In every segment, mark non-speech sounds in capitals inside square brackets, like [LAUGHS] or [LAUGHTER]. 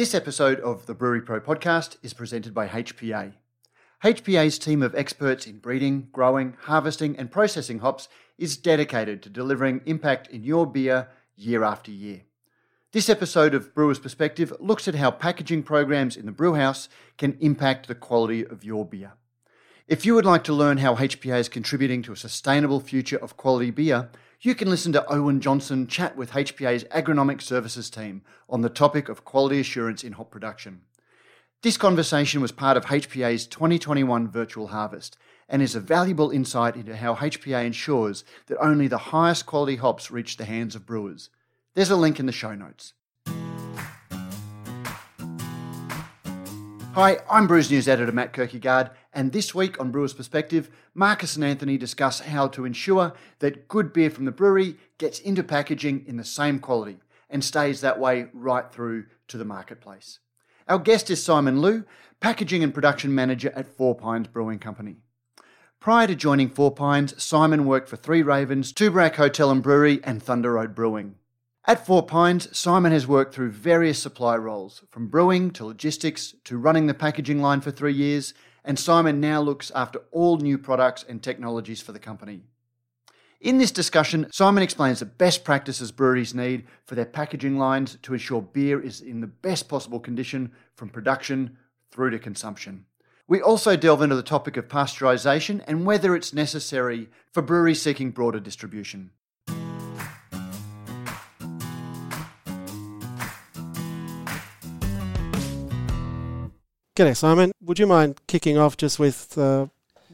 This episode of the Brewery Pro podcast is presented by HPA. HPA's team of experts in breeding, growing, harvesting, and processing hops is dedicated to delivering impact in your beer year after year. This episode of Brewer's Perspective looks at how packaging programs in the brewhouse can impact the quality of your beer. If you would like to learn how HPA is contributing to a sustainable future of quality beer, you can listen to Owen Johnson chat with HPA's agronomic services team on the topic of quality assurance in hop production. This conversation was part of HPA's 2021 virtual harvest and is a valuable insight into how HPA ensures that only the highest quality hops reach the hands of brewers. There's a link in the show notes. Hi, I'm Brews News editor Matt Kirkegaard, and this week on Brewer's Perspective, Marcus and Anthony discuss how to ensure that good beer from the brewery gets into packaging in the same quality and stays that way right through to the marketplace. Our guest is Simon Lew, packaging and production manager at Four Pines Brewing Company. Prior to joining Four Pines, Simon worked for Three Ravens, Tooborac Hotel and Brewery, and Thunder Road Brewing. At Four Pines, Simon has worked through various supply roles, from brewing to logistics to running the packaging line for three years, and Simon now looks after all new products and technologies for the company. In this discussion, Simon explains the best practices breweries need for their packaging lines to ensure beer is in the best possible condition from production through to consumption. We also delve into the topic of pasteurisation and whether it's necessary for breweries seeking broader distribution. G'day, Simon. Would you mind kicking off just with uh,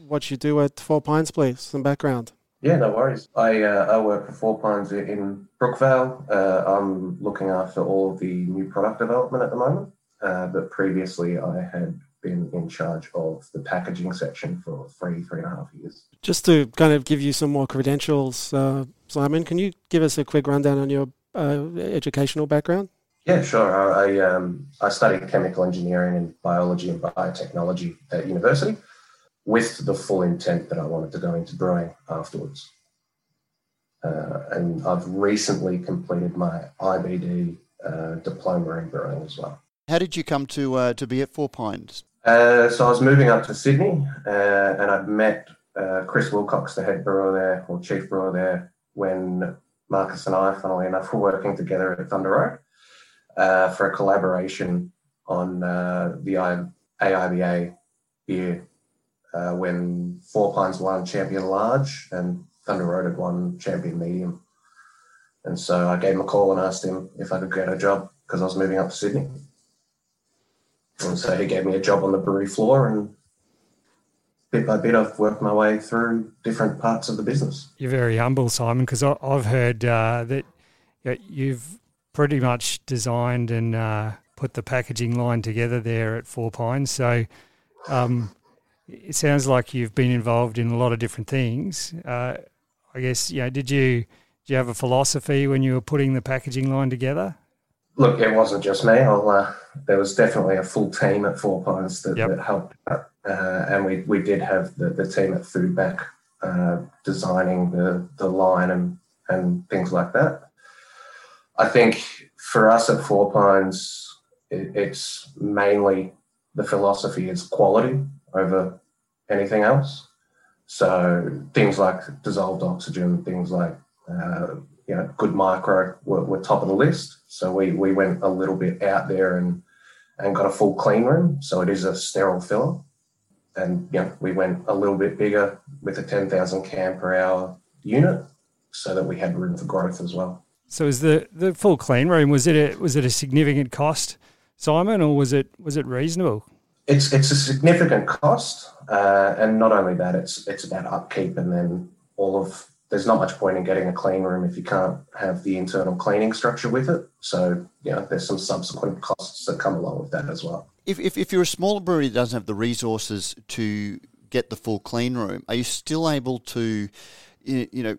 what you do at Four Pines, please? Some background. Yeah, no worries. I uh, I work for Four Pines in Brookvale. Uh, I'm looking after all of the new product development at the moment. Uh, but previously, I had been in charge of the packaging section for three, three and a half years. Just to kind of give you some more credentials, uh, Simon, can you give us a quick rundown on your uh, educational background? Yeah, sure. I um, I studied chemical engineering and biology and biotechnology at university, with the full intent that I wanted to go into brewing afterwards. Uh, and I've recently completed my IBD uh, diploma in brewing as well. How did you come to uh, to be at Four Pines? Uh, so I was moving up to Sydney, uh, and I'd met uh, Chris Wilcox, the head brewer there or chief brewer there, when Marcus and I, funnily enough, were working together at Thunder Road uh, for a collaboration on uh, the AIBA beer uh, when Four Pines won Champion Large and Thunder Road had won Champion Medium. And so I gave him a call and asked him if I could get a job because I was moving up to Sydney. And so he gave me a job on the brewery floor and bit by bit, I've worked my way through different parts of the business. You're very humble, Simon, because I've heard uh, that you've pretty much designed and uh, put the packaging line together there at Four Pines. So um, it sounds like you've been involved in a lot of different things. Uh, I guess, you know, did you did you have a philosophy when you were putting the packaging line together? Look, it wasn't just me. Uh, there was definitely a full team at Four Pines that, yep. that helped. Uh, and we, we did have the, the team at Foodmach uh, designing the, the line and, and things like that. I think for us at Four Pines, it, it's mainly the philosophy is quality over anything else. So things like dissolved oxygen, things like uh, you know good micro were, were, top of the list. So we we went a little bit out there and and got a full clean room. So it is a sterile filler, and you know we went a little bit bigger with a ten thousand can per hour unit, so that we had room for growth as well. So is the the full clean room was it a, was it a significant cost, Simon, or was it was it reasonable? It's it's a significant cost, uh, and not only that, it's it's about upkeep, and then all of there's not much point in getting a clean room if you can't have the internal cleaning structure with it. So you know, there's some subsequent costs that come along with that as well. If if, if you're a smaller brewery that doesn't have the resources to get the full clean room, are you still able to, you know,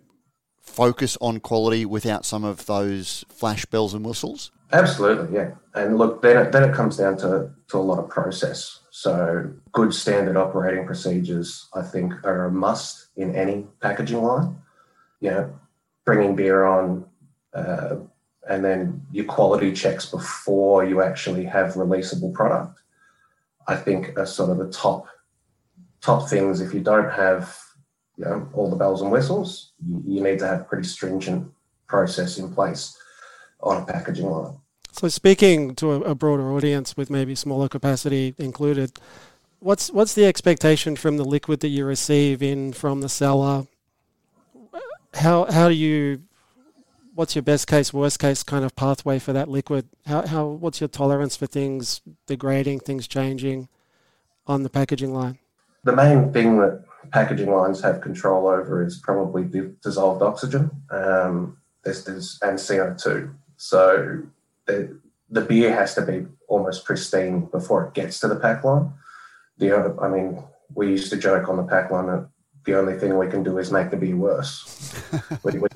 focus on quality without some of those flash bells and whistles? Absolutely, yeah. And look, then it, then it comes down to, to a lot of process. So, good standard operating procedures, I think, are a must in any packaging line. You know, bringing beer on uh, and then your quality checks before you actually have releasable product, I think are sort of the top top things. If you don't have you know all the bells and whistles, you, you need to have pretty stringent process in place on a packaging line. So speaking to a, a broader audience with maybe smaller capacity included, what's what's the expectation from the liquid that you receive in from the cellar? How how do you what's your best case, worst case kind of pathway for that liquid? How how what's your tolerance for things degrading, things changing on the packaging line? The main thing that packaging lines have control over is probably dissolved oxygen. Um, there's, there's and CO two. So the the beer has to be almost pristine before it gets to the pack line. The I mean, we used to joke on the pack line that the only thing we can do is make the beer worse. [LAUGHS] we, we,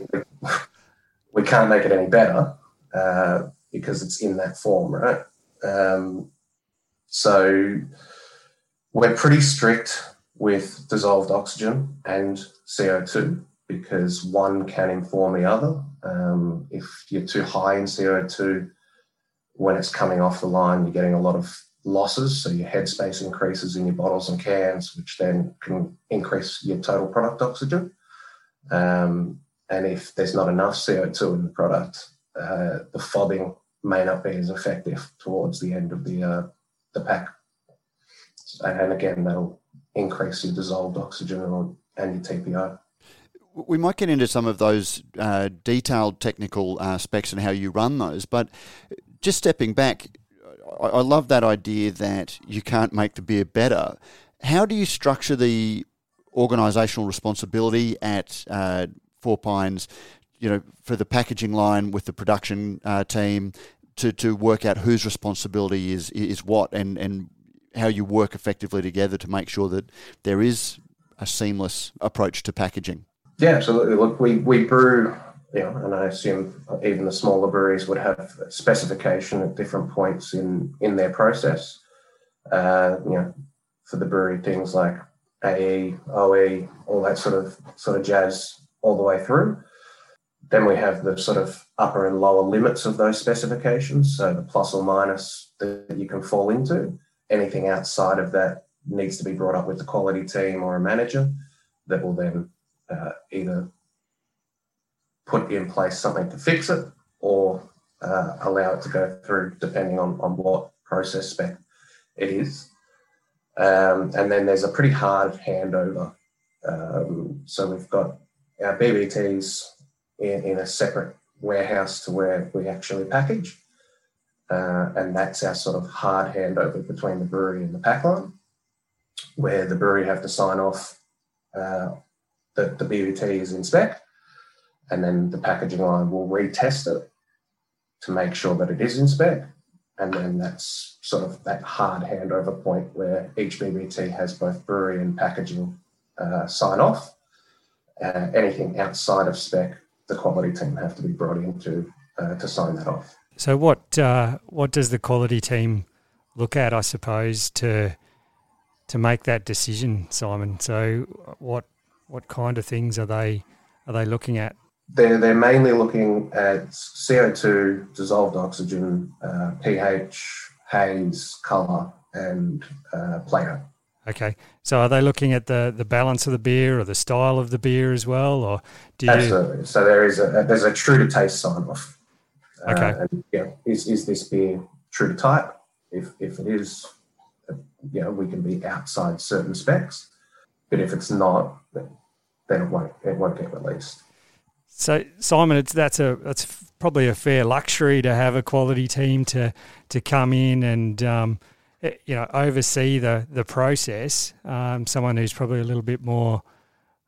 we, can't make it any better uh, because it's in that form, right? Um, so we're pretty strict with dissolved oxygen and CO2 because one can inform the other. Um, if you're too high in CO2, when it's coming off the line, you're getting a lot of losses. So your headspace increases in your bottles and cans, which then can increase your total product oxygen. Um, and if there's not enough CO2 in the product, uh, the fobbing may not be as effective towards the end of the uh, the pack. And again, that'll increase your dissolved oxygen and your TPO. We might get into some of those uh, detailed technical uh, specs and how you run those, but just stepping back, I, I love that idea that you can't make the beer better. How do you structure the organisational responsibility at uh, Four Pines? You know, for the packaging line with the production uh, team to, to work out whose responsibility is is what and, and how you work effectively together to make sure that there is a seamless approach to packaging. Yeah, absolutely. Look, we, we brew, you know, and I assume even the smaller breweries would have specification at different points in, in their process. Uh, you know, for the brewery, things like AE, OE, all that sort of sort of jazz all the way through. Then we have the sort of upper and lower limits of those specifications, so the plus or minus that you can fall into anything outside of that needs to be brought up with the quality team or a manager that will then uh, either put in place something to fix it or uh, allow it to go through depending on, on what process spec it is. Um, and then there's a pretty hard handover. Um, so we've got our BBTs in, in a separate warehouse to where we actually package. Uh, and that's our sort of hard handover between the brewery and the pack line, where the brewery have to sign off uh, that the BBT is in spec, and then the packaging line will retest it to make sure that it is in spec. And then that's sort of that hard handover point where each BBT has both brewery and packaging uh, sign off. Uh, anything outside of spec, the quality team have to be brought in to, uh, to sign that off. So what uh, what does the quality team look at? I suppose to to make that decision, Simon. So what what kind of things are they are they looking at? They're they're mainly looking at CO two, dissolved oxygen, uh, pH, haze, color, and uh. Okay, so are they looking at the, the balance of the beer or the style of the beer as well, or do you... Absolutely. So there is a there's a true to taste sign off. Okay. Uh, and, know, is, is this beer true to type? If, if it is, uh, you know, we can be outside certain specs. But if it's not, then, then it won't it won't get released. So Simon, it's that's a that's probably a fair luxury to have a quality team to to come in and um, eh, you know oversee the the process. Um, someone who's probably a little bit more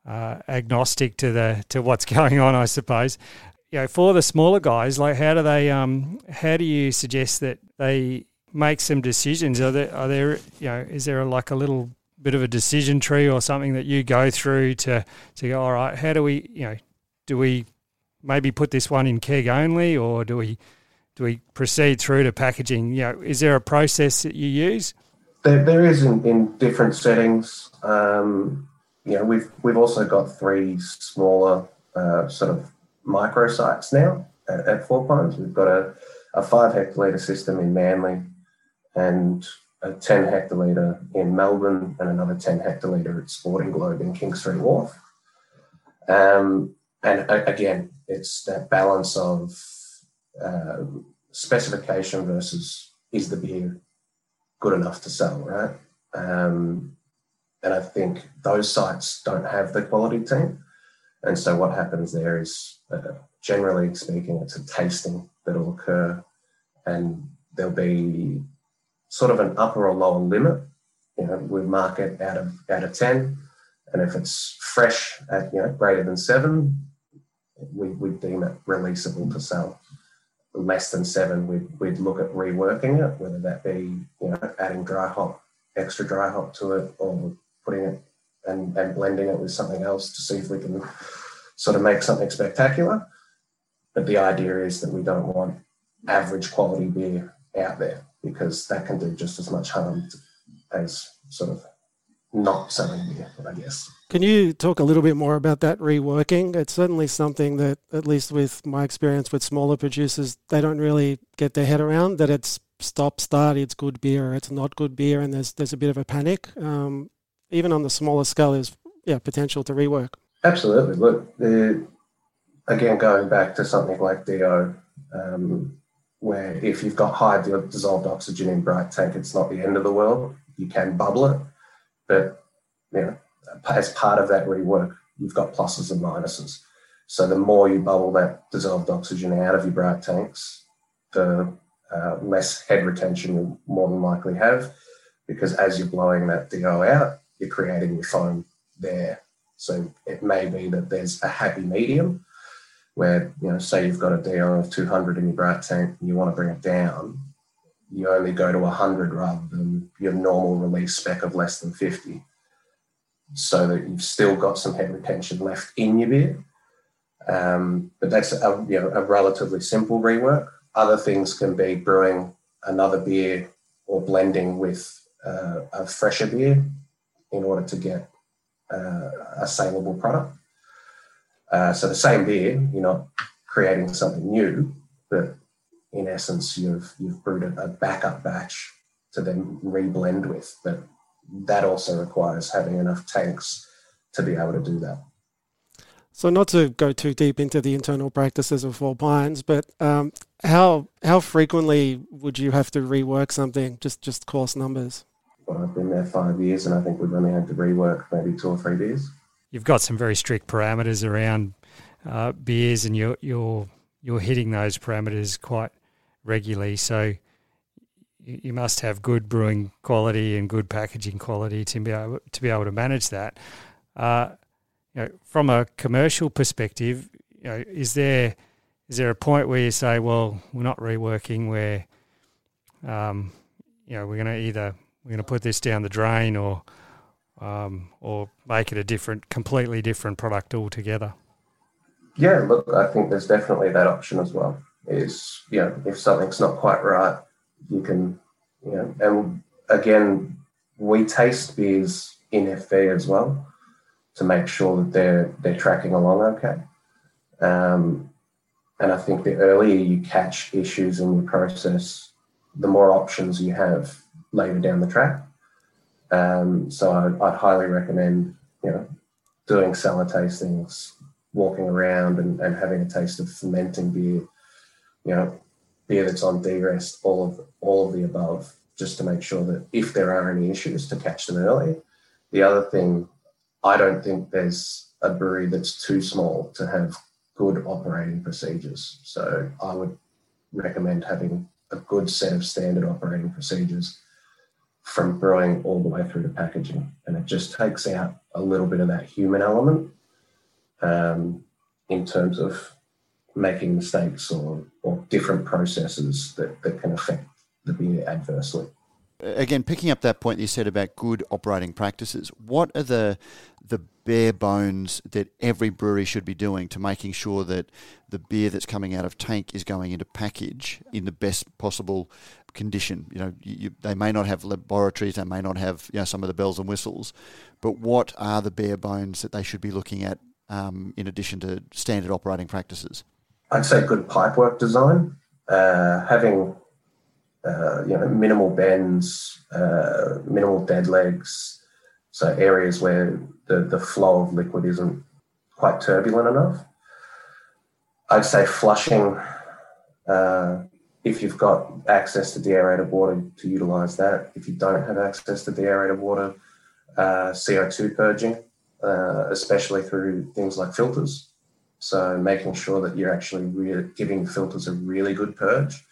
uh, agnostic to the to what's [LAUGHS] going on, I suppose you know, for the smaller guys, like how do they, um, how do you suggest that they make some decisions? Are there, are there, you know, is there a, like a little bit of a decision tree or something that you go through to, to go, all right, how do we, you know, do we maybe put this one in keg only or do we, do we proceed through to packaging? You know, is there a process that you use? There, there is in, in different settings. Um, you know, we've we've also got three smaller uh, sort of microsites now. at, at Four Pines. We've got a, a five hectolitre system in Manly and a 10 hectolitre in Melbourne and another 10 hectolitre at Sporting Globe in King Street Wharf. Um, and again, it's that balance of uh, specification versus is the beer good enough to sell, right? Um, and I think those sites don't have the quality team. And so what happens there is, uh, generally speaking, it's a tasting that'll occur and there'll be sort of an upper or lower limit. You know, we mark it out of out of 10. And if it's fresh at you know greater than seven, we, we deem it releasable to sell. Less than seven, we'd, we'd look at reworking it, whether that be you know adding dry hop, extra dry hop to it, or putting it and, and blending it with something else to see if we can sort of make something spectacular. But the idea is that we don't want average quality beer out there because that can do just as much harm as sort of not selling beer, I guess. Can you talk a little bit more about that reworking? It's certainly something that, at least with my experience with smaller producers, they don't really get their head around that it's stop start, it's good beer, it's not good beer, and there's there's a bit of a panic. Um, even on the smaller scale, there's yeah potential to rework. Absolutely. Look, the, again, going back to something like DO, um, where if you've got high dissolved oxygen in bright tank, it's not the end of the world. You can bubble it, but you know, as part of that rework, you've got pluses and minuses. So the more you bubble that dissolved oxygen out of your bright tanks, the uh, less head retention you'll more than likely have, because as you're blowing that DO out, you're creating your foam there. So it may be that there's a happy medium where, you know, say you've got a DO of 200 in your bright tank and you want to bring it down, you only go to 100 rather than your normal release spec of less than 50. So that you've still got some head retention left in your beer. Um, but that's a, you know, a relatively simple rework. Other things can be brewing another beer or blending with uh, a fresher beer in order to get uh, a saleable product. Uh, so the same beer, you're not creating something new, but in essence, you've you've brewed a, backup batch to then reblend with. But that also requires having enough tanks to be able to do that. So, not to go too deep into the internal practices of Four Pines, but um, how how frequently would you have to rework something? Just just course numbers. Well, I've been there five years, and I think we've only had to rework maybe two or three beers you've got some very strict parameters around uh, beers, and you're you're you're hitting those parameters quite regularly. So you, must have good brewing quality and good packaging quality to be able to be able to manage that. Uh, you know, from a commercial perspective, you know, is there is there a point where you say, well, we're not reworking, where um, you know we're going to either we're going to put this down the drain or um, or make it a different, completely different product altogether? Yeah, look, I think there's definitely that option as well. Is you know, if something's not quite right, you can, you know, and again, we taste beers in FV as well to make sure that they're they're tracking along okay. Um, and I think the earlier you catch issues in your process, the more options you have later down the track. Um, so I'd, I'd, highly recommend, you know, doing cellar tastings, walking around and, and having a taste of fermenting beer, you know, beer that's on D-rest, all of all of the above, just to make sure that if there are any issues, to catch them early. The other thing, I don't think there's a brewery that's too small to have good operating procedures. So I would recommend having a good set of standard operating procedures from brewing all the way through to packaging. And it just takes out a little bit of that human element um, in terms of making mistakes or, or different processes that, that can affect the beer adversely. Again, picking up that point you said about good operating practices, what are the the bare bones that every brewery should be doing to making sure that the beer that's coming out of tank is going into package in the best possible condition. You know, you, they may not have laboratories, they may not have you know some of the bells and whistles, but what are the bare bones that they should be looking at um, in addition to standard operating practices? I'd say good pipework design, uh, having uh, you know minimal bends, uh, minimal dead legs, so areas where the, the flow of liquid isn't quite turbulent enough. I'd say flushing, uh, if you've got access to deaerated water, to utilize that. If you don't have access to deaerated water, uh, CO2 purging, uh, especially through things like filters. So making sure that you're actually re- giving filters a really good purge,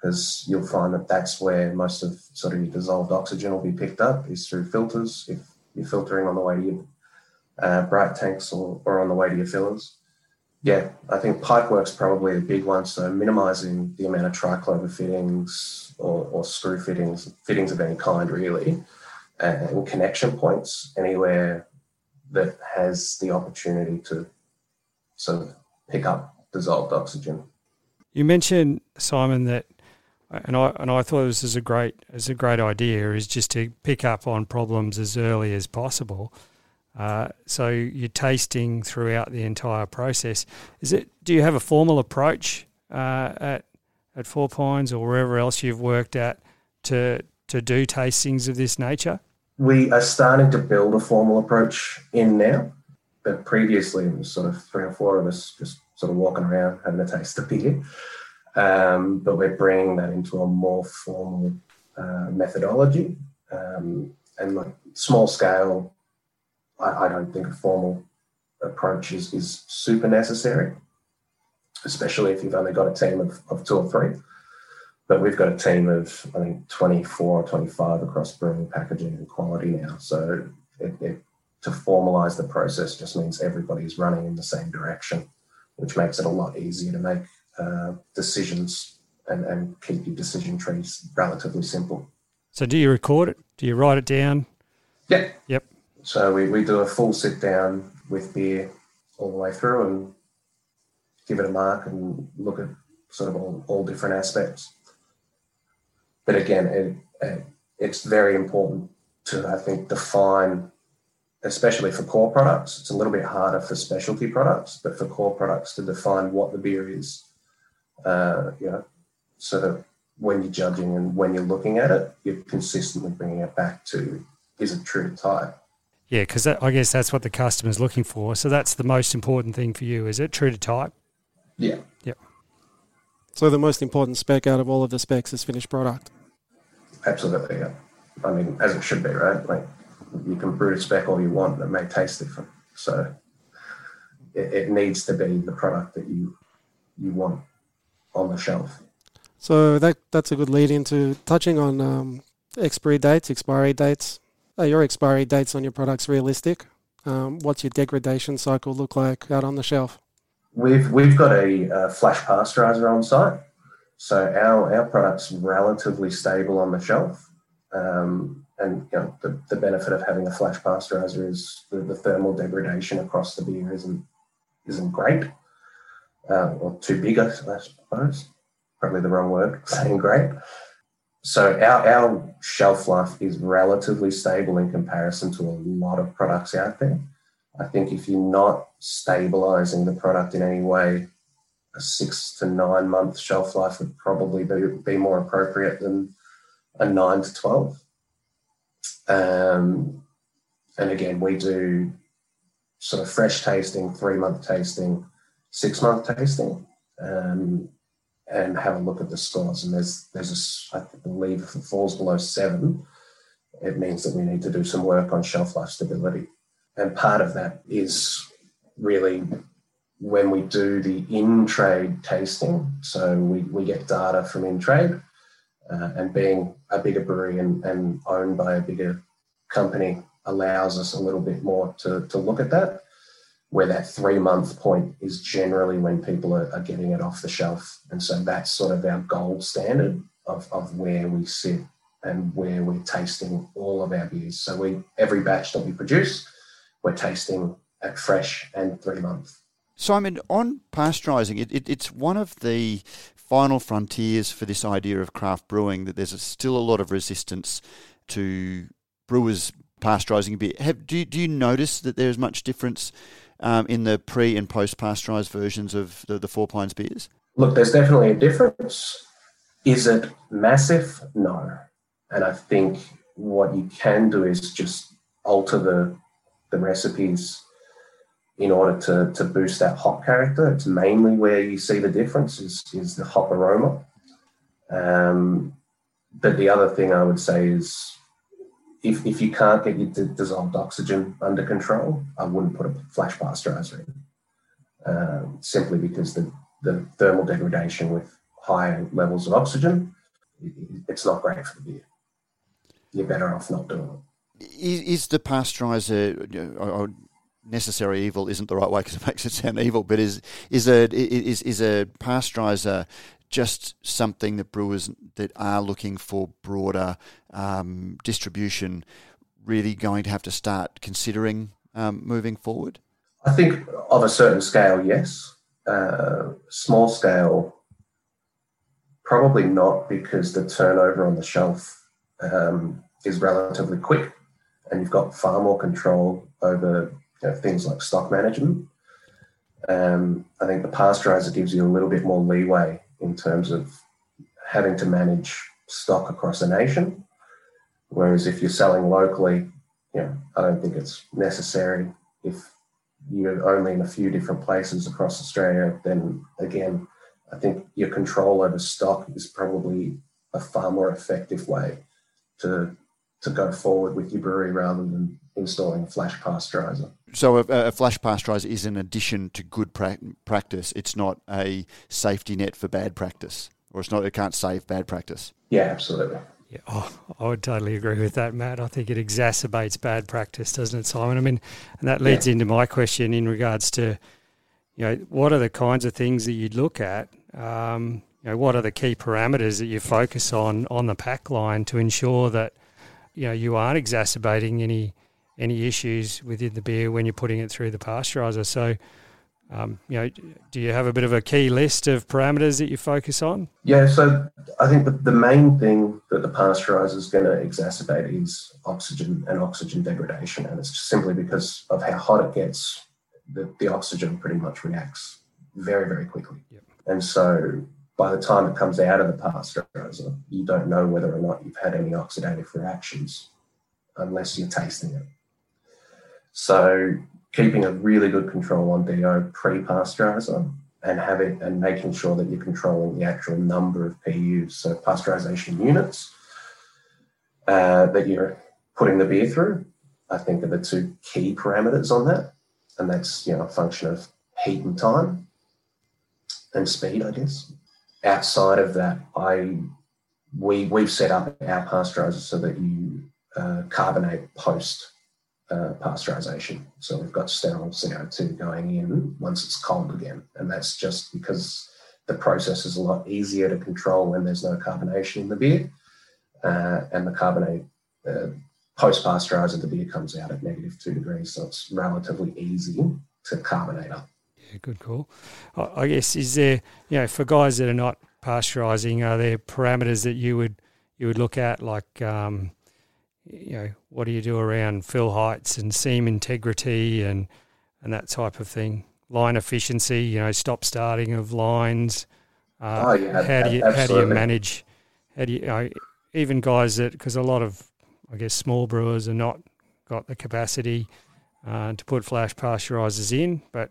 because you'll find that that's where most of sort of your dissolved oxygen will be picked up is through filters. If you're filtering on the way to your uh, bright tanks or, or on the way to your fillers. Yeah, I think pipework's probably a big one. So minimizing the amount of triclover fittings or, or screw fittings, fittings of any kind really, and connection points anywhere that has the opportunity to sort of pick up dissolved oxygen. You mentioned Simon that, and I and I thought this is a great is a great idea is just to pick up on problems as early as possible. Uh, so you're tasting throughout the entire process. Is it? Do you have a formal approach uh, at at Four Pines or wherever else you've worked at to to do tastings of this nature? We are starting to build a formal approach in now, but previously it was sort of three or four of us just sort of walking around having a taste of beer. Um, but we're bringing that into a more formal uh, methodology um, and like small scale I, I don't think a formal approach is, is super necessary, especially if you've only got a team of, of two or three. But we've got a team of, I think, 24 or 25 across brewing, packaging, and quality now. So it, it, to formalize the process just means everybody's running in the same direction, which makes it a lot easier to make uh, decisions and, and keep your decision trees relatively simple. So, do you record it? Do you write it down? Yeah. Yep. So we, we do a full sit down with beer all the way through and give it a mark and look at sort of all, all different aspects. But again, it, it, it's very important to, I think, define, especially for core products. It's a little bit harder for specialty products, but for core products to define what the beer is, uh, you know, so that when you're judging and when you're looking at it, you're consistently bringing it back to is it true to type? Yeah, because I guess that's what the customer's looking for. So that's the most important thing for you. Is it true to type? Yeah. Yep. So the most important spec out of all of the specs is finished product. Absolutely. Yeah. I mean, as it should be, right? Like you can brew a spec all you want, that may taste different. So it, it needs to be the product that you you want on the shelf. So that that's a good lead into touching on um, expiry dates, expiry dates. Are your expiry dates on your products realistic? Um, what's your degradation cycle look like out on the shelf? We've we've got a, a flash pasteurizer on site, so our our product's relatively stable on the shelf. Um, and you know, the, the benefit of having a flash pasteurizer is the, the thermal degradation across the beer isn't isn't great, uh, or too big, I suppose. Probably the wrong word, [LAUGHS] saying great so our, our shelf life is relatively stable in comparison to a lot of products out there. I think if you're not stabilizing the product in any way, a six to nine month shelf life would probably be, be more appropriate than a nine to 12. Um, and again, we do sort of fresh tasting, three month tasting, six month tasting. Um, and have a look at the scores. And there's there's a, I believe if it falls below seven, it means that we need to do some work on shelf life stability. And part of that is really when we do the in trade tasting. So we, we get data from in trade, uh, and being a bigger brewery and, and owned by a bigger company allows us a little bit more to, to look at that where that three month point is generally when people are, are, getting it off the shelf. And so that's sort of our gold standard of, of where we sit and where we're tasting all of our beers. So we every batch that we produce, we're tasting at fresh and three month. Simon, on pasteurising, it, it, it's one of the final frontiers for this idea of craft brewing that there's a, still a lot of resistance to brewers pasteurising a beer. Have, do, do you notice that there's much difference um, in the pre and post pasteurised versions of the, the Four Pines beers? Look, there's definitely a difference. Is it massive? No. And I think what you can do is just alter the the recipes in order to, to boost that hop character. It's mainly where you see the difference is, is the hop aroma. Um, but the other thing I would say is if, if you can't get your dissolved oxygen under control, I wouldn't put a flash pasteurizer in. Um, simply because the, the thermal degradation with high levels of oxygen, it's not great for the beer. You're better off not doing it. Is, is the pasteurizer you know, necessary evil? Isn't the right way because it makes it sound evil. But is is a is is a pasteurizer just something that brewers that are looking for broader um, distribution really going to have to start considering um, moving forward? I think of a certain scale, yes. Uh, small scale, probably not, because the turnover on the shelf um, is relatively quick, and you've got far more control over you know, things like stock management. Um, I think the pasteurizer gives you a little bit more leeway in terms of having to manage stock across a nation. Whereas if you're selling locally, you know, I don't think it's necessary. If you're only in a few different places across Australia, then again, I think your control over stock is probably a far more effective way to to go forward with your brewery rather than installing a flash pasteurizer. So a, a flash pasteurizer is an addition to good pra- practice. It's not a safety net for bad practice, or it's not. It can't save bad practice. Yeah, absolutely. Yeah, oh, I would totally agree with that, Matt. I think it exacerbates bad practice, doesn't it, Simon? I mean, and that leads yeah. into my question in regards to, you know, what are the kinds of things that you'd look at? Um, you know, what are the key parameters that you focus on on the pack line to ensure that, you know, you aren't exacerbating any any issues within the beer when you're putting it through the pasteurizer. So, um, you know, do you have a bit of a key list of parameters that you focus on? Yeah, so I think the, the main thing that the pasteurizer is going to exacerbate is oxygen and oxygen degradation, and it's simply because of how hot it gets. The, the oxygen pretty much reacts very, very quickly, yep. and so by the time it comes out of the pasteurizer, you don't know whether or not you've had any oxidative reactions unless you're tasting it. So keeping a really good control on DO pre-pasteurizer and having and making sure that you're controlling the actual number of PUs, so pasteurization units uh, that you're putting the beer through. I think are the two key parameters on that, and that's you know a function of heat and time and speed, I guess. Outside of that, I we we've set up our pasteurizer so that you uh, carbonate post uh, pasteurization. So we've got sterile CO2 going in once it's cold again. And that's just because the process is a lot easier to control when there's no carbonation in the beer. Uh, and the carbonate uh, post pasteurizer, the beer comes out at negative two degrees. So it's relatively easy to carbonate up. Yeah, good call. I guess is there, you know, for guys that are not pasteurizing, are there parameters that you would you would look at like um, you know, what do you do around fill heights and seam integrity and and that type of thing? Line efficiency, you know, stop starting of lines. Uh, oh, yeah, how do you absolutely. how do you manage? How do you, you know, even guys that because a lot of I guess small brewers are not got the capacity uh, to put flash pasteurizers in, but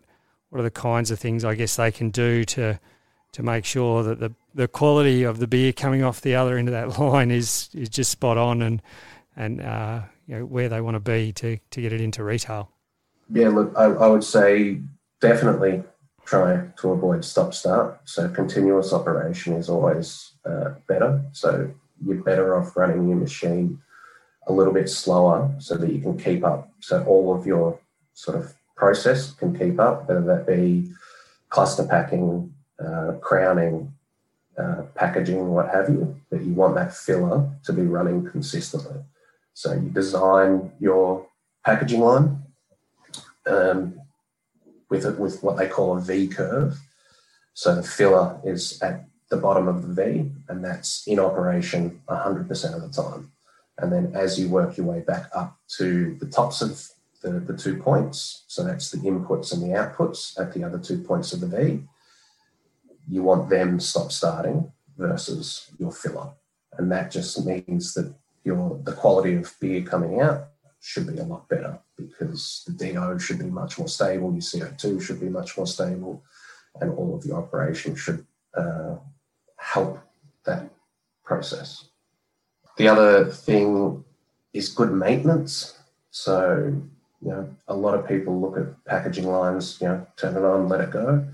what are the kinds of things I guess they can do to to make sure that the the quality of the beer coming off the other end of that [LAUGHS] line is is just spot on and and uh, you know, where they want to be to, to get it into retail? Yeah, look, I, I would say definitely try to avoid stop start. So continuous operation is always uh, better. So you're better off running your machine a little bit slower so that you can keep up. So all of your sort of process can keep up, whether that be cluster packing, uh, crowning, uh, packaging, what have you. that you want that filler to be running consistently. So you design your packaging line um, with it with what they call a V curve. So the filler is at the bottom of the V, and that's in operation 100% of the time. And then as you work your way back up to the tops of the, the two points. So that's the inputs and the outputs at the other two points of the V. You want them stop starting versus your filler. And that just means that your the quality of beer coming out should be a lot better because the DO should be much more stable, your CO2 should be much more stable, and all of the operation should uh, help that process. The other thing is good maintenance. So, you know, a lot of people look at packaging lines, you know, turn it on, let it go.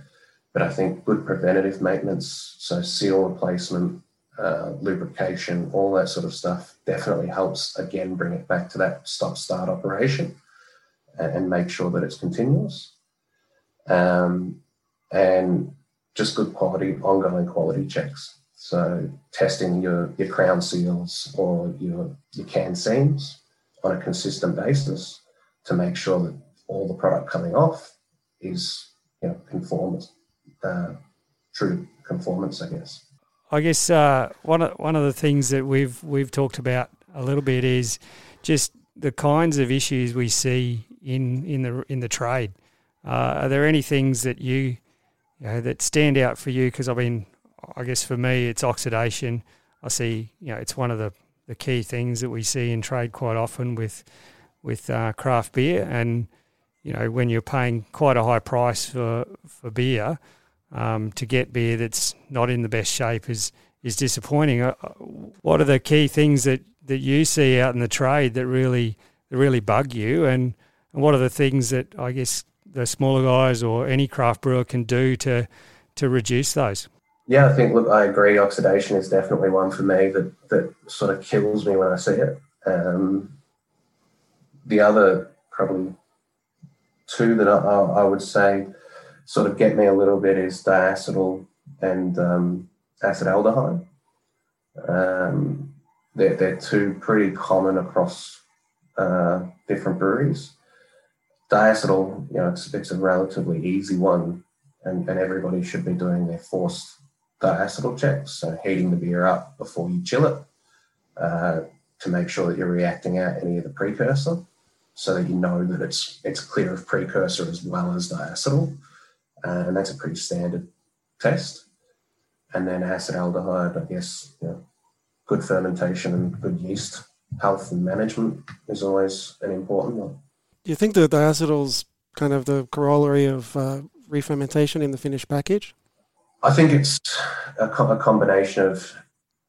But I think good preventative maintenance, so seal replacement, uh, lubrication, all that sort of stuff definitely helps again bring it back to that stop start operation and, and make sure that it's continuous. Um, and just good quality, ongoing quality checks. So testing your, your crown seals or your, your can seams on a consistent basis to make sure that all the product coming off is you know conformance, uh, true conformance, I guess. I guess uh, one of one of the things that we've we've talked about a little bit is just the kinds of issues we see in in the in the trade. Uh, are there any things that you, you know, that stand out for you? Because I mean, I guess for me, it's oxidation. I see, you know, it's one of the, the key things that we see in trade quite often with with uh, craft beer, and you know, when you're paying quite a high price for for beer, um, to get beer that's not in the best shape is is disappointing. Uh, what are the key things that, that you see out in the trade that really that really bug you, and, and what are the things that I guess the smaller guys or any craft brewer can do to to reduce those? Yeah, I think look, I agree. Oxidation is definitely one for me that that sort of kills me when I see it. Um, the other probably two that I, I would say sort of get me a little bit is diacetyl and um, acetaldehyde. Um, they're, they're two pretty common across uh, different breweries. Diacetyl, you know, it's, it's a relatively easy one, and, and everybody should be doing their forced diacetyl checks, so heating the beer up before you chill it uh, to make sure that you're reacting out any of the precursor, so that you know that it's it's clear of precursor as well as diacetyl uh, and that's a pretty standard test. And then acetaldehyde, I guess, you know, good fermentation and good yeast health and management is always an important one. Do you think the diacetyl's kind of the corollary of uh, re-fermentation in the finished package? I think it's a, co- a combination of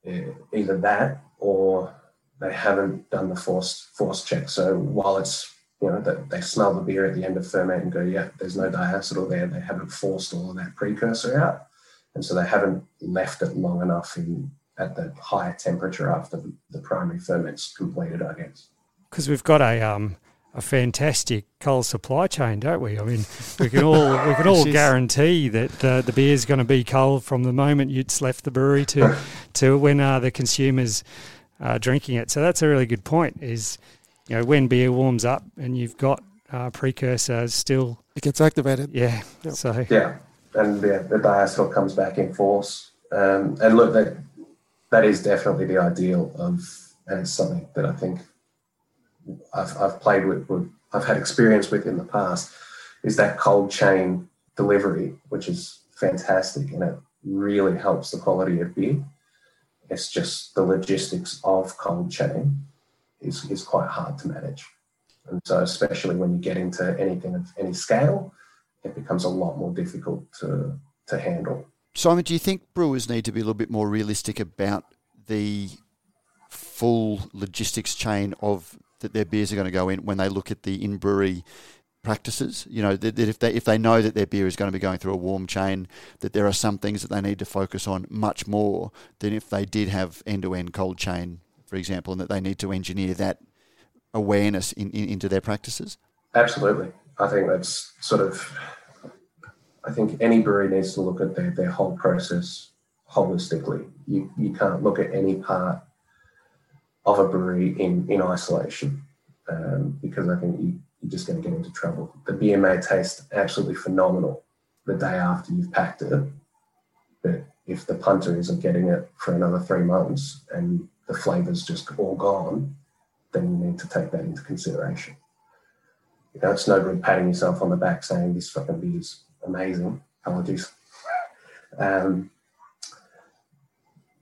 uh, either that or they haven't done the forced force check. So while it's you know, that they smell the beer at the end of ferment and go, yeah, there's no diacetyl there. They haven't forced all of that precursor out. And so they haven't left it long enough in at the higher temperature after the, primary ferment's completed, I guess. Because we've got a um, a fantastic cold supply chain, don't we? I mean, we can all we can [LAUGHS] all guarantee that uh, the beer is going to be cold from the moment it's left the brewery to [LAUGHS] to when uh, the consumers are drinking it. So that's a really good point. Is you know, when beer warms up and you've got uh, precursors still, it gets activated. Yeah. Yep. So yeah, and yeah, the diacetyl comes back in force. Um, and look, that that is definitely the ideal of, and it's something that I think I've, I've played with, with, I've had experience with in the past, is that cold chain delivery, which is fantastic, and it really helps the quality of beer. It's just the logistics of cold chain is, is quite hard to manage. And so, especially when you get into anything of any scale, it becomes a lot more difficult to, to handle. Simon, do you think brewers need to be a little bit more realistic about the full logistics chain of that their beers are going to go in when they look at the in brewery practices? You know, that, if they if they know that their beer is going to be going through a warm chain, that there are some things that they need to focus on much more than if they did have end to end cold chain for example, and that they need to engineer that awareness in, in, into their practices? Absolutely. I think that's sort of, I think any brewery needs to look at their, their whole process holistically. You, you can't look at any part of a brewery in, in isolation um, because I think you, you're just going to get into trouble. The beer may taste absolutely phenomenal the day after you've packed it, but if the punter isn't getting it for another three months and the flavour's just all gone, then you need to take that into consideration. you know, it's no good patting yourself on the back saying this fucking beer is amazing. Apologies. Um,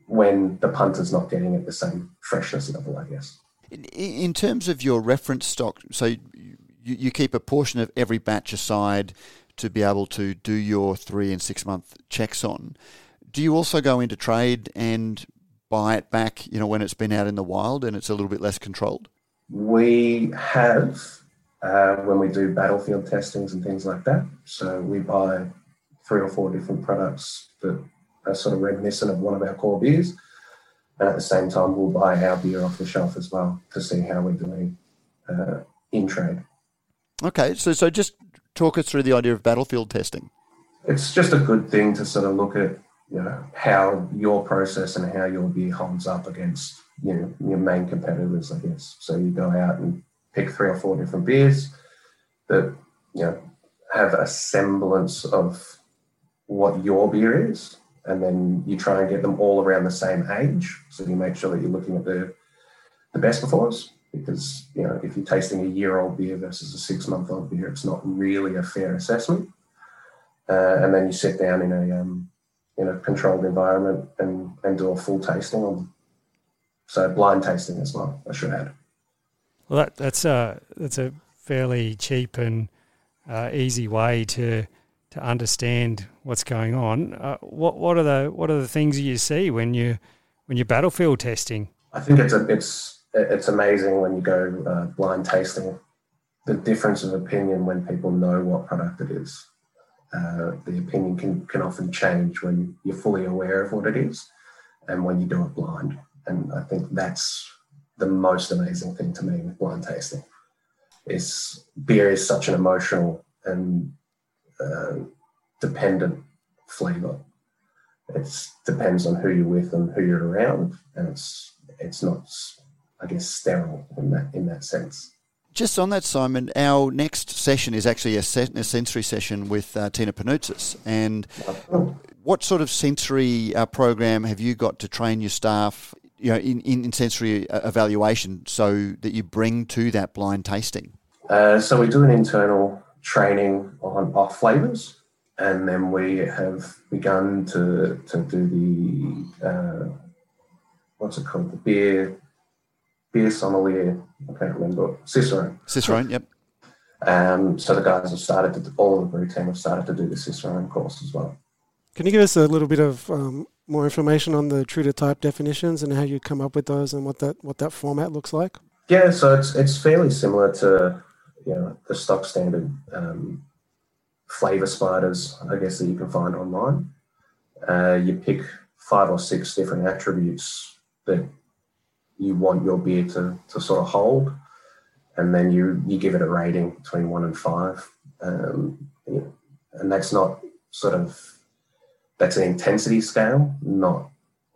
when the punter's not getting at the same freshness level, I guess. In, in terms of your reference stock, so you, you keep a portion of every batch aside to be able to do your three and six month checks on. Do you also go into trade and buy it back, you know, when it's been out in the wild and it's a little bit less controlled? We have uh, when we do battlefield testings and things like that. So we buy three or four different products that are sort of reminiscent of one of our core beers. And at the same time, we'll buy our beer off the shelf as well to see how we're doing uh, in trade. Okay, so so just talk us through the idea of battlefield testing. It's just a good thing to sort of look at, you know, how your process and how your beer holds up against you know your main competitors, I guess. So you go out and pick three or four different beers that you know have a semblance of what your beer is, and then you try and get them all around the same age. So you make sure that you're looking at the the best befores, because you know if you're tasting a year old beer versus a six month old beer, it's not really a fair assessment. Uh, and then you sit down in a um, in a controlled environment and and do a full tasting on. So blind tasting as well, I should add. Well, that, that's a that's a fairly cheap and uh, easy way to to understand what's going on. Uh, what what are the what are the things you see when you when you're battlefield testing? I think it's a, it's it's amazing when you go uh, blind tasting. The difference of opinion when people know what product it is. Uh, the opinion can, can often change when you're fully aware of what it is and when you do it blind. And I think that's the most amazing thing to me with blind tasting. Is beer is such an emotional and uh, dependent flavor. It depends on who you're with and who you're around, and it's it's not, I guess, sterile in that in that sense. Just on that, Simon, our next session is actually a, se- a sensory session with uh, Tina Panoutzis. And what sort of sensory uh, program have you got to train your staff you know, in, in sensory uh, evaluation so that you bring to that blind tasting? Uh, so we do an internal training on off flavors, and then we have begun to to do the uh, what's it called the beer beer sommelier. I can't remember Cicerone. Cicerone, yep. Um, so the guys have started to all of the brew team have started to do the Cicerone course as well. Can you give us a little bit of um, more information on the true to type definitions and how you come up with those and what that what that format looks like? Yeah, so it's it's fairly similar to you know the stock standard um, flavor spiders, I guess that you can find online. Uh, you pick five or six different attributes that you want your beer to to sort of hold, and then you you give it a rating between one and five, um, and that's not sort of that's an intensity scale, not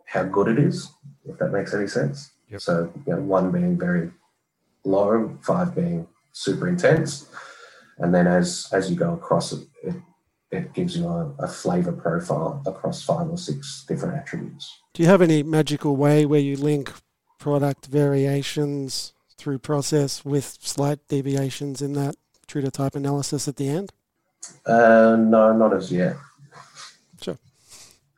how good it is, if that makes any sense. Yep. So, you know, one being very low, five being super intense. And then as as you go across it, it, it gives you a, a flavor profile across five or six different attributes. Do you have any magical way where you link product variations through process with slight deviations in that true to type analysis at the end? Uh, no, not as yet. Sure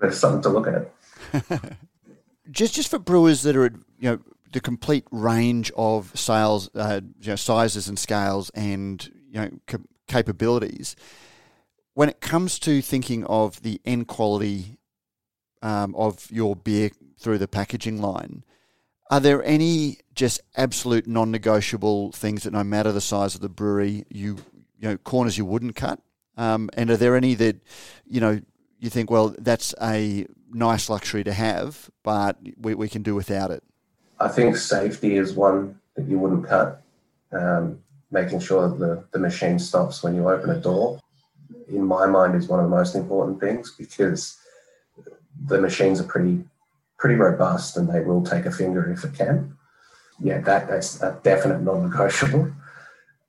there's something to look at. [LAUGHS] just just for brewers that are you know the complete range of sales, uh, you know, sizes and scales, and you know ca- capabilities. When it comes to thinking of the end quality um, of your beer through the packaging line, are there any just absolute non-negotiable things that no matter the size of the brewery, you you know corners you wouldn't cut? Um, and are there any that you know you think, well, that's a nice luxury to have, but we, we can do without it? I think safety is one that you wouldn't cut. Um, making sure that the, the machine stops when you open a door, in my mind, is one of the most important things because the machines are pretty pretty robust and they will take a finger if it can. Yeah, that, that's a definite non-negotiable.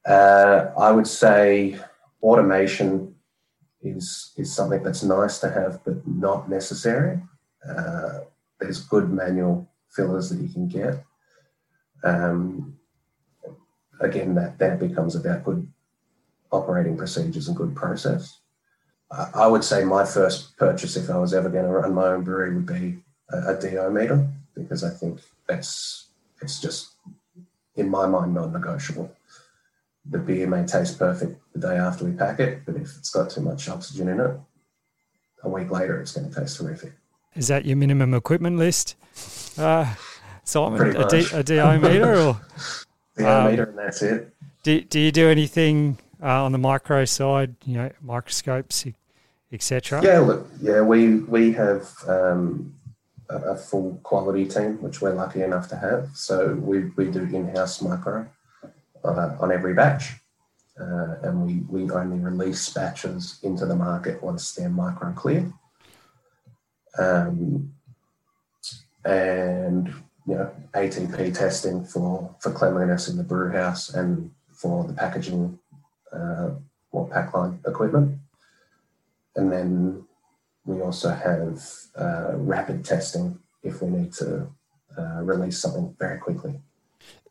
Uh, I would say automation is is something that's nice to have but not necessary. Uh, there's good manual fillers that you can get. Um, again, that that becomes about good operating procedures and good process. I would say my first purchase, if I was ever going to run my own brewery, would be a, a DO meter because I think that's it's just in my mind non-negotiable. The beer may taste perfect the day after we pack it, but if it's got too much oxygen in it, a week later it's going to taste horrific. Is that your minimum equipment list, uh, Simon? A, D, a DO meter or [LAUGHS] DO um, meter, and that's it. Do, do you do anything uh, on the micro side? You know, microscopes, etc. Yeah, look, yeah, we we have um, a, full quality team, which we're lucky enough to have. So we we do in-house micro uh, on every batch. Uh, and we, we only release batches into the market once they're micro clear. Um, and you know ATP testing for for cleanliness in the brew house and for the packaging uh, or pack line equipment, and then we also have uh, rapid testing if we need to uh, release something very quickly.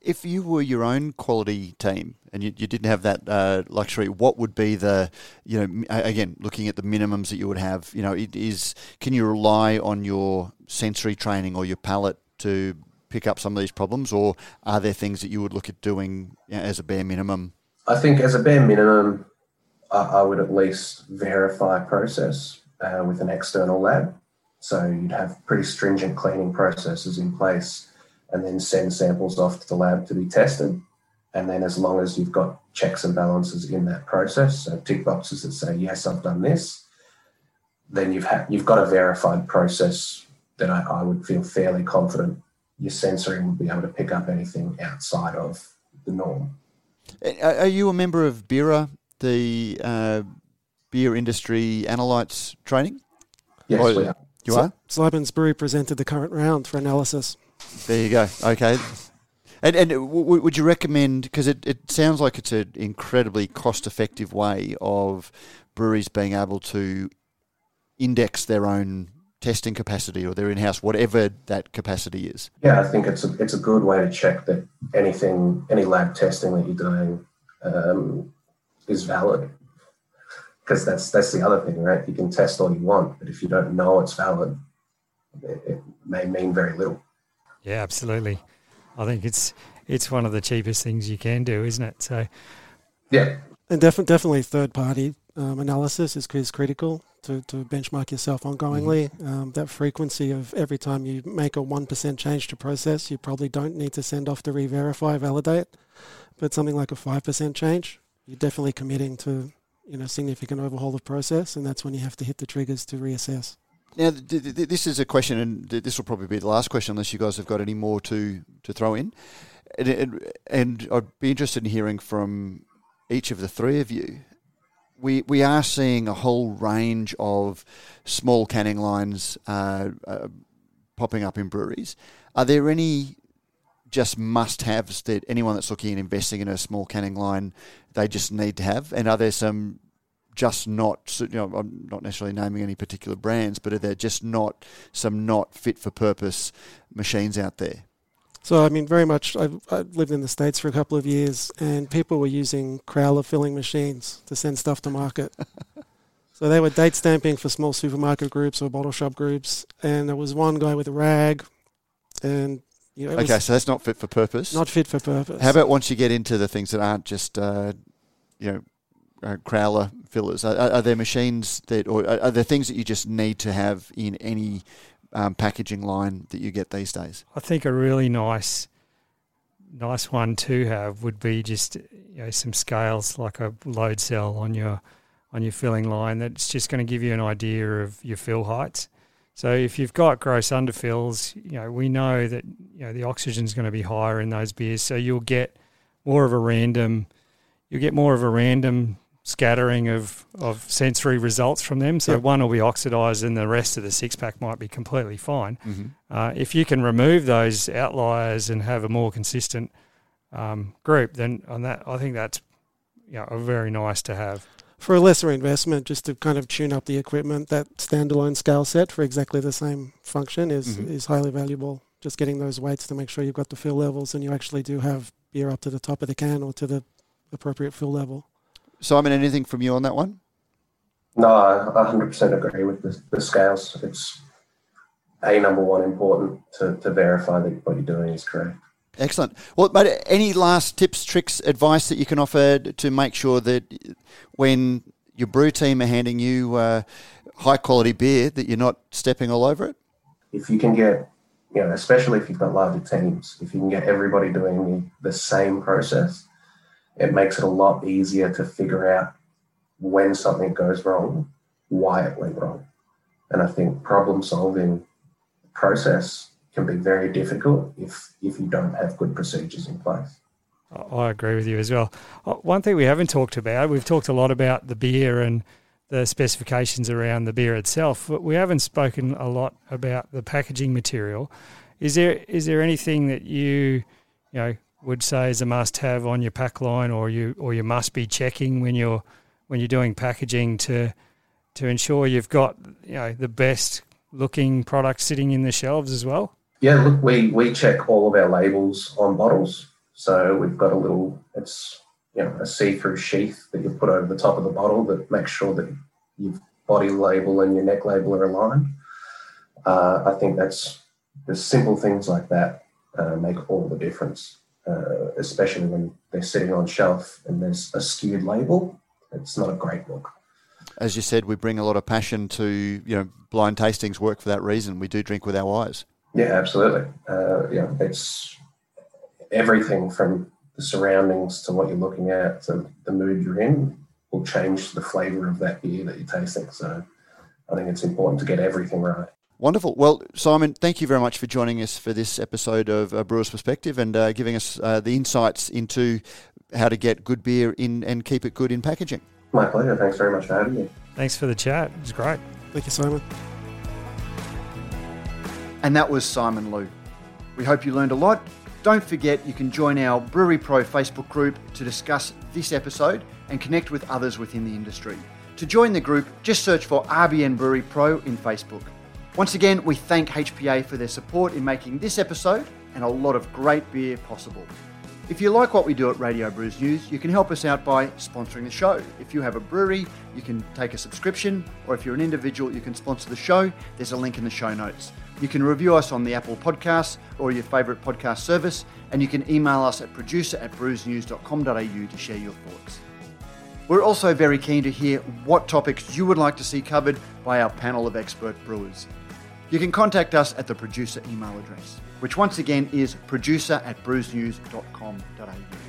If you were your own quality team and you, you didn't have that uh, luxury, what would be the, you know, again, looking at the minimums that you would have, you know, it is, can you rely on your sensory training or your palate to pick up some of these problems, or are there things that you would look at doing as a bare minimum? I think as a bare minimum, I, I would at least verify process uh, with an external lab. So you'd have pretty stringent cleaning processes in place and then send samples off to the lab to be tested. And then, as long as you've got checks and balances in that process, so tick boxes that say, yes, I've done this, then you've had, you've got a verified process that I, I would feel fairly confident your sensory would be able to pick up anything outside of the norm. Are you a member of BIRA, the uh, beer industry analytes training? Yes, or, we are. You are? Simon's Brewery presented the current round for analysis. There you go. Okay. And, and w- would you recommend, because it, it sounds like it's an incredibly cost effective way of breweries being able to index their own testing capacity or their in-house, whatever that capacity is? Yeah, I think it's a, it's a good way to check that anything, any lab testing that you're doing um, is valid. Because that's that's the other thing, right? You can test all you want, but if you don't know it's valid, it, it may mean very little. Yeah, absolutely. I think it's it's one of the cheapest things you can do, isn't it? So, yeah, and def- definitely third party um, analysis is, is critical to, to benchmark yourself ongoingly. Mm-hmm. Um, that frequency of every time you make a 1% change to process, you probably don't need to send off to re verify, validate. But something like a 5% change, you're definitely committing to you know significant overhaul of process, and that's when you have to hit the triggers to reassess. Now, th- th- this is a question, and th- this will probably be the last question, unless you guys have got any more to, to throw in. And, and, and I'd be interested in hearing from each of the three of you we we are seeing a whole range of small canning lines uh, uh, popping up in breweries. Are there any just must-haves that anyone that's looking at investing in a small canning line they just need to have? And are there some just not you know I'm not necessarily naming any particular brands, but are there just not some not fit for purpose machines out there? So I mean, very much. I've, I've, lived in the states for a couple of years, and people were using crowler filling machines to send stuff to market. [LAUGHS] so they were date stamping for small supermarket groups or bottle shop groups, and there was one guy with a rag, and you know, okay, so that's not fit for purpose. Not fit for purpose. How about once you get into the things that aren't just uh, you know uh, crowler fillers? Are, are, there machines that, or are there things that you just need to have in any um, packaging line that you get these days? I think a really nice, nice one to have would be just you know some scales like a load cell on your on your filling line. That's just going to give you an idea of your fill heights. So if you've got gross underfills, you know we know that you know the oxygen is going to be higher in those beers, so you'll get more of a random, you'll get more of a random scattering of, of sensory results from them. So yep. one will be oxidized and the rest of the six pack might be completely fine. Mm-hmm. Uh, if you can remove those outliers and have a more consistent um, group, then on that, I think that's you know, very nice to have. For a lesser investment, just to kind of tune up the equipment, that standalone scale set for exactly the same function is, mm-hmm. is highly valuable. Just getting those weights to make sure you've got the fill levels and you actually do have beer up to the top of the can or to the appropriate fill level. Simon, anything from you on that one? No, I 100% agree with the, the scales. It's a number one important to, to verify that what you're doing is correct. Excellent. Well, but any last tips, tricks, advice that you can offer to make sure that when your brew team are handing you uh, high quality beer, that you're not stepping all over it? If you can get, you know, especially if you've got larger teams, if you can get everybody doing the, the same process, it makes it a lot easier to figure out when something goes wrong, why it went wrong. And I think problem solving process can be very difficult if if you don't have good procedures in place. I agree with you as well. Uh, one thing we haven't talked about, we've talked a lot about the beer and the specifications around the beer itself, but we haven't spoken a lot about the packaging material. Is there is there anything that you you know would say is a must have on your pack line or you or you must be checking when you're when you're doing packaging to to ensure you've got you know the best looking product sitting in the shelves as well? Yeah, look, we we check all of our labels on bottles. So we've got a little, it's you know a see-through sheath that you put over the top of the bottle that makes sure that your body label and your neck label are aligned. Uh, I think that's the simple things like that uh, make all the difference, uh, especially when they're sitting on shelf and there's a skewed label. It's not a great look as you said, we bring a lot of passion to you know blind tastings work for that reason. We do drink with our eyes. Yeah, absolutely. Uh, yeah, it's everything from the surroundings to what you're looking at to the mood you're in will change the flavour of that beer that you're tasting. So I think it's important to get everything right. Wonderful. Well, Simon, thank you very much for joining us for this episode of uh, Brewer's Perspective and uh, giving us uh, the insights into how to get good beer in and keep it good in packaging. My pleasure. Thanks very much for having me. Thanks for the chat. It was great. Thank you, Simon. And that was Simon Lew. We hope you learned a lot. Don't forget you can join our Brewery Pro Facebook group to discuss this episode and connect with others within the industry. To join the group, just search for RBN Brewery Pro in Facebook. Once again, we thank HPA for their support in making this episode and a lot of great beer possible. If you like what we do at Radio Brews News, you can help us out by sponsoring the show. If you have a brewery, you can take a subscription, or if you're an individual, you can sponsor the show. There's a link in the show notes. You can review us on the Apple Podcasts or your favourite podcast service, and you can email us at producer at brewsnews.com.au to share your thoughts. We're also very keen to hear what topics you would like to see covered by our panel of expert brewers. You can contact us at the producer email address which once again is producer at brewsnews.com.au.